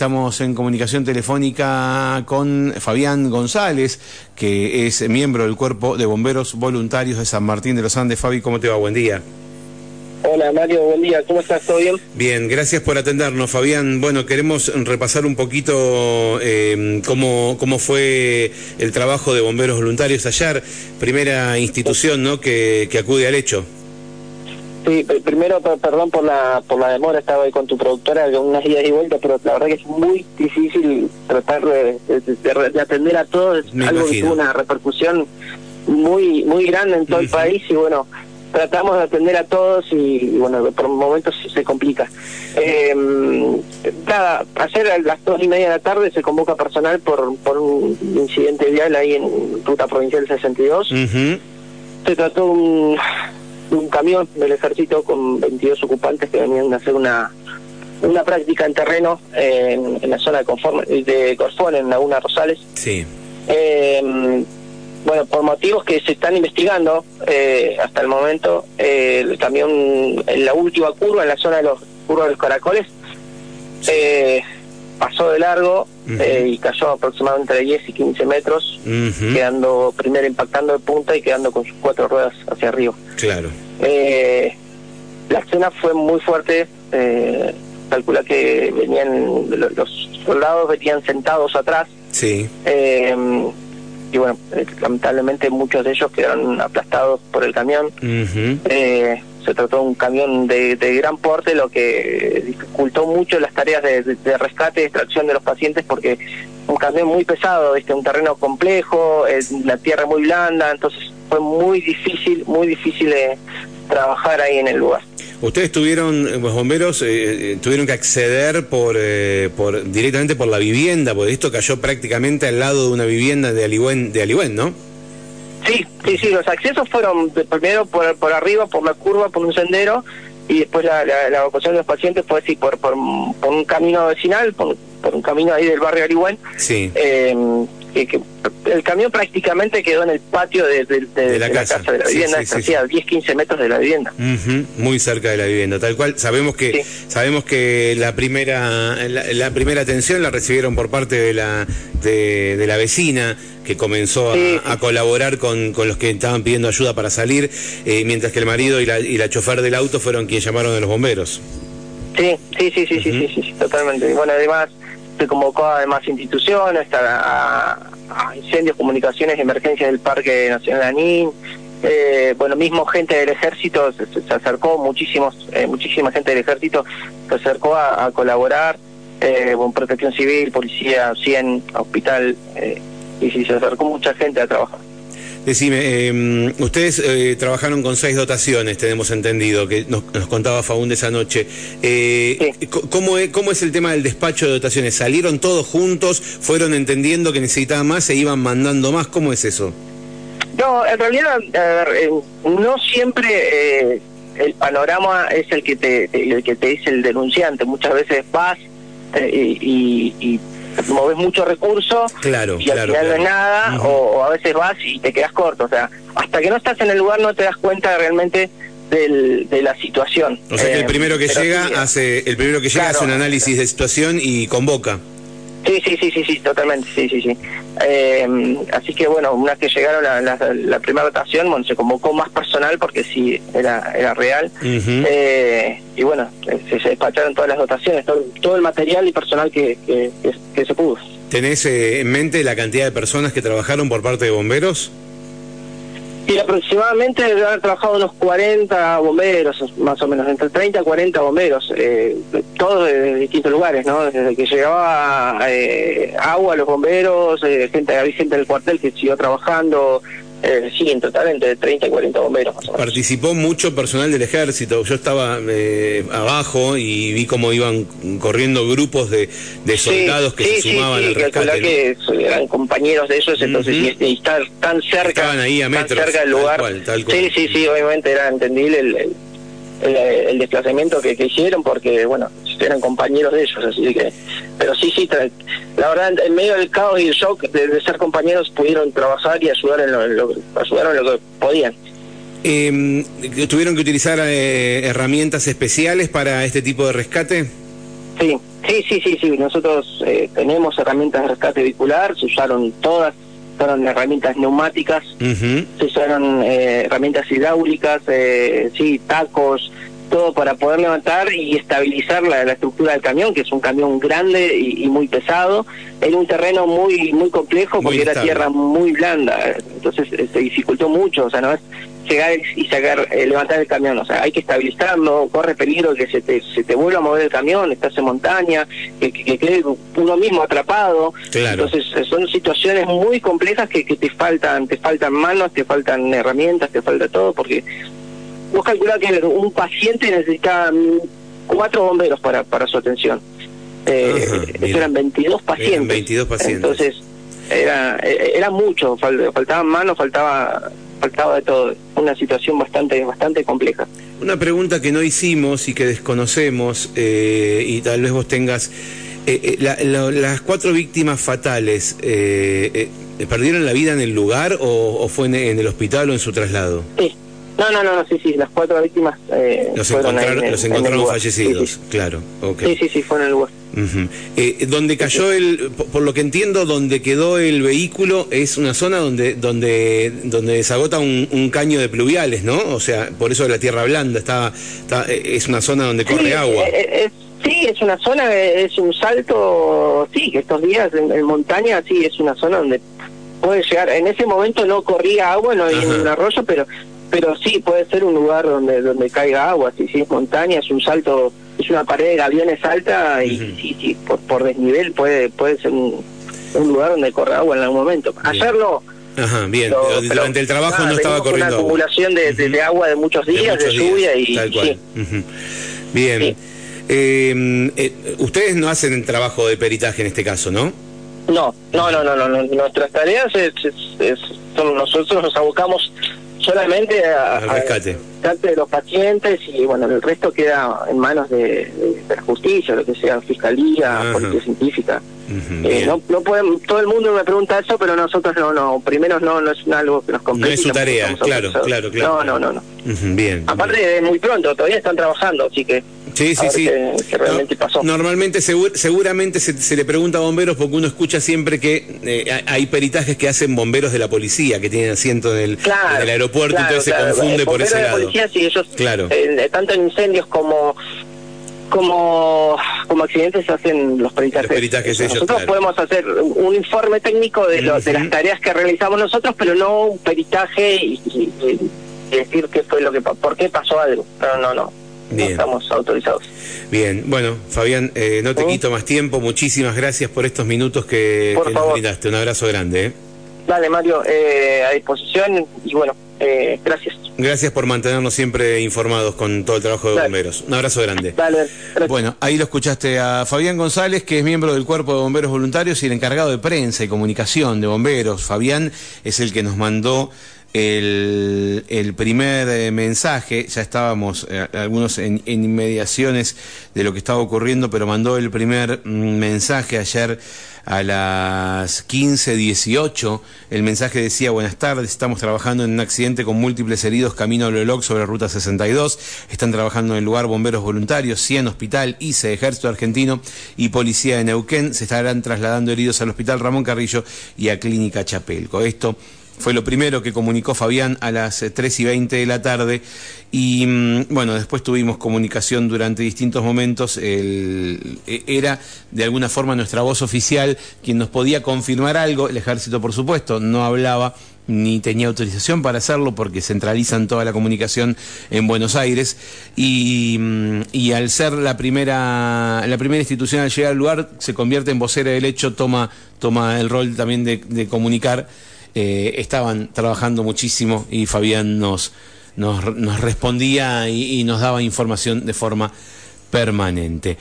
estamos en comunicación telefónica con Fabián González, que es miembro del Cuerpo de Bomberos Voluntarios de San Martín de los Andes. Fabi, ¿cómo te va? Buen día. Hola Mario, buen día, ¿cómo estás? ¿Todo bien? Bien, gracias por atendernos, Fabián. Bueno, queremos repasar un poquito eh, cómo, cómo fue el trabajo de bomberos voluntarios ayer, primera institución ¿no? que, que acude al hecho. Sí, primero perdón por la por la demora, estaba ahí con tu productora con unas idas y vueltas, pero la verdad que es muy difícil tratar de, de, atender a todos, algo que tuvo una repercusión muy muy grande en todo el país y bueno, tratamos de atender a todos y, bueno, por momentos se complica. Eh, nada, ayer a las dos y media de la tarde se convoca personal por, por un incidente vial ahí en Ruta Provincial 62. Se trató un, un camión del ejército con 22 ocupantes que venían a hacer una una práctica en terreno en, la zona de, Conforme, de Corfón, en Laguna Rosales. Sí. Eh, bueno, por motivos que se están investigando eh, hasta el momento, eh, el camión en la última curva, en la zona de los curvas de los caracoles, eh, pasó de largo y cayó aproximadamente de 10 y 15 metros, quedando primero impactando de punta y quedando con sus cuatro ruedas hacia arriba. Claro. la escena fue muy fuerte, calcula que venían los soldados venían sentados atrás. Sí y bueno, eh, lamentablemente muchos de ellos quedaron aplastados por el camión. eh, se trató de un camión de, gran porte, lo que dificultó mucho las tareas de, rescate y extracción de los pacientes porque un camión muy pesado, ¿viste? un terreno complejo, la tierra muy blanda, entonces fue muy difícil, muy difícil de trabajar ahí en el lugar. Ustedes tuvieron, eh, los bomberos, eh, eh, tuvieron que acceder por, por directamente por la vivienda, porque esto cayó prácticamente al lado de una vivienda de Alihuén, de Alihuén ¿no? Sí, sí, sí, los accesos fueron primero por, por arriba, por la curva, por un sendero, y después la, evacuación de los pacientes fue así por, por, un camino vecinal, por, un camino ahí del barrio Alihuén. Sí que, el camión prácticamente quedó en el patio de, la, casa. de la vivienda, sí, a 10, 15 metros de la vivienda. Muy cerca de la vivienda, tal cual. Sabemos que sabemos que la primera la, primera atención la recibieron por parte de la de, la vecina que comenzó a, colaborar con, con, los que estaban pidiendo ayuda para salir, eh, mientras que el marido y la, y la chofer del auto fueron quienes llamaron a los bomberos. Sí, sí, sí, sí, sí, sí, sí, totalmente. Bueno, además se convocó a demás instituciones, a, incendios, comunicaciones emergencias del Parque Nacional Anín. Eh, bueno, mismo gente del ejército se, acercó, muchísimos, eh, muchísima gente del ejército se acercó a, colaborar, eh, con protección civil, policía, 100, hospital, eh, y se acercó mucha gente a trabajar. Decime, em, ustedes eh, trabajaron con seis dotaciones, tenemos entendido, que nos, contaba Faúndez esa noche. Eh, ¿cómo, es, ¿Cómo es el tema del despacho de dotaciones? ¿Salieron todos juntos? ¿Fueron entendiendo que necesitaban más? ¿Se iban mandando más? ¿Cómo es eso? No, en realidad, eh, no siempre el panorama es el que te el que te dice el denunciante. Muchas veces vas y, y moves mucho recurso claro, y al final no es nada, o, a veces vas y te quedas corto. O sea, hasta que no estás en el lugar no te das cuenta realmente del, de la situación. O sea que el eh, primero que llega hace el primero que llega hace un análisis de situación y convoca. Sí, sí, sí, sí, sí, totalmente, sí, sí, sí. Eh, así que bueno, una vez que llegaron la, la, primera votación, bueno, se convocó más personal porque sí, era, era real. eh, y bueno, se, despacharon todas las votaciones, todo, el material y personal que, que, se pudo. ¿Tenés eh, en mente la cantidad de personas que trabajaron por parte de bomberos? Y aproximadamente debe haber trabajado unos 40 bomberos, más o menos, entre 30 y 40 bomberos, eh, todos de, distintos lugares, ¿no? Desde que llegaba eh, agua, los bomberos, eh, gente, había gente del cuartel que siguió trabajando, eh, sí, en total entre 30 y 40 bomberos. Participó mucho personal del ejército. Yo estaba eh, abajo y vi cómo iban corriendo grupos de, de soldados que se sumaban al rescate. que eran compañeros de ellos, entonces y, estar tan cerca, Estaban ahí a metros, tan cerca del lugar. Sí, sí, sí, obviamente era entendible el el, desplazamiento que, hicieron porque, bueno, eran compañeros de ellos, así que... Pero sí, sí, la verdad, en medio del caos y el shock de, ser compañeros pudieron trabajar y ayudar en lo, ayudaron en lo que podían. Eh, ¿Tuvieron que utilizar eh, herramientas especiales para este tipo de rescate? Sí, Sí, sí, sí, sí. Nosotros eh, tenemos herramientas de rescate vehicular, se usaron todas, fueron herramientas neumáticas, se usaron eh, herramientas hidráulicas, eh, sí, tacos, todo para poder levantar y estabilizar la, estructura del camión, que es un camión grande y, muy pesado, en un terreno muy muy complejo porque era tierra muy blanda, entonces se dificultó mucho, o sea, no es llegar y sacar, eh, levantar el camión. O sea, hay que estabilizarlo, corre peligro que se te, se te vuelva a mover el camión, estás en montaña, que, que, quede uno mismo atrapado. Entonces eh, son situaciones muy complejas que, que te faltan, te faltan manos, te faltan herramientas, te falta todo, porque vos calculás que un paciente necesita cuatro bomberos para, para su atención. Eh, eran 22 pacientes. 22 pacientes. Entonces, era, era mucho, faltaban manos, faltaba faltaba de todo. Una situación bastante, bastante compleja. Una pregunta que no hicimos y que desconocemos, eh, y tal vez vos tengas. Eh, eh, las cuatro víctimas fatales, ¿perdieron la vida en el lugar o, fue en, el hospital o en su traslado? Sí. No, no, no, sí, sí, las cuatro víctimas los encontraron, los encontraron fallecidos, claro. Sí, sí, sí, fue en el lugar. Eh, donde cayó el, por lo que entiendo, donde quedó el vehículo es una zona donde donde donde desagota un, caño de pluviales, ¿no? O sea, por eso la tierra blanda está, eh, es una zona donde corre agua. Eh, sí, es una zona, es un salto, sí, que estos días en, montaña, sí, es una zona donde puede llegar. En ese momento no corría agua, no había un arroyo, pero pero sí puede ser un lugar donde donde caiga agua, si sí, es montaña, es un salto es una pared de gaviones alta y sí, sí, por, por desnivel puede puede ser un, lugar donde corre agua en algún momento. Ayer no. Ajá, bien, durante el trabajo no estaba corriendo una acumulación de, de, agua de muchos días, de, lluvia y... Tal cual. Bien. Eh, eh, ustedes no hacen el trabajo de peritaje en este caso, ¿no? No, no, no, no, no. Nuestras tareas es, es, son, nosotros nos abocamos solamente a, rescate. de los pacientes y bueno, el resto queda en manos de, la justicia, lo que sea, fiscalía, policía científica. Eh, no, no podemos, todo el mundo me pregunta eso, pero nosotros no, no, primero no, no es algo que nos compete. No es su tarea, claro, claro, claro. No, no, no. no. bien. Aparte es muy pronto, todavía están trabajando, así que Sí, sí, sí. realmente pasó. Normalmente, seguramente se, le pregunta a bomberos porque uno escucha siempre que eh, hay peritajes que hacen bomberos de la policía, que tienen asiento en el, aeropuerto, y entonces se confunde por ese lado. Policía, sí, ellos, claro. Eh, tanto en incendios como como como accidentes se hacen los peritajes. nosotros podemos hacer un informe técnico de, de las tareas que realizamos nosotros, pero no un peritaje y, decir qué fue lo que por qué pasó algo. No, no, no. Bien. estamos autorizados. Bien, bueno, Fabián, eh, no te quito más tiempo. Muchísimas gracias por estos minutos que, nos brindaste. Un abrazo grande. ¿eh? Dale, Mario, eh, a disposición y bueno, gracias. Gracias por mantenernos siempre informados con todo el trabajo de bomberos. Un abrazo grande. Dale, bueno, ahí lo escuchaste a Fabián González, que es miembro del Cuerpo de Bomberos Voluntarios y el encargado de prensa y comunicación de bomberos. Fabián es el que nos mandó el, primer eh, mensaje, ya estábamos eh, algunos en, inmediaciones de lo que estaba ocurriendo, pero mandó el primer mm, mensaje ayer a las 15.18. El mensaje decía, buenas tardes, estamos trabajando en un accidente con múltiples heridos camino a Loloc sobre Ruta 62. Están trabajando en el lugar bomberos voluntarios, 100 Hospital, ICE, Ejército Argentino y Policía de Neuquén. Se estarán trasladando heridos al Hospital Ramón Carrillo y a Clínica Chapelco. Esto fue lo primero que comunicó Fabián a las 3 eh, y 20 de la tarde. Y mm, bueno, después tuvimos comunicación durante distintos momentos. El, e, era de alguna forma nuestra voz oficial quien nos podía confirmar algo. El ejército, por supuesto, no hablaba ni tenía autorización para hacerlo porque centralizan toda la comunicación en Buenos Aires y, mm, al ser la primera la primera institución al llegar al lugar se convierte en vocera del hecho toma toma el rol también de comunicar eh, estaban trabajando muchísimo y Fabián nos, nos, respondía y nos daba información de forma permanente.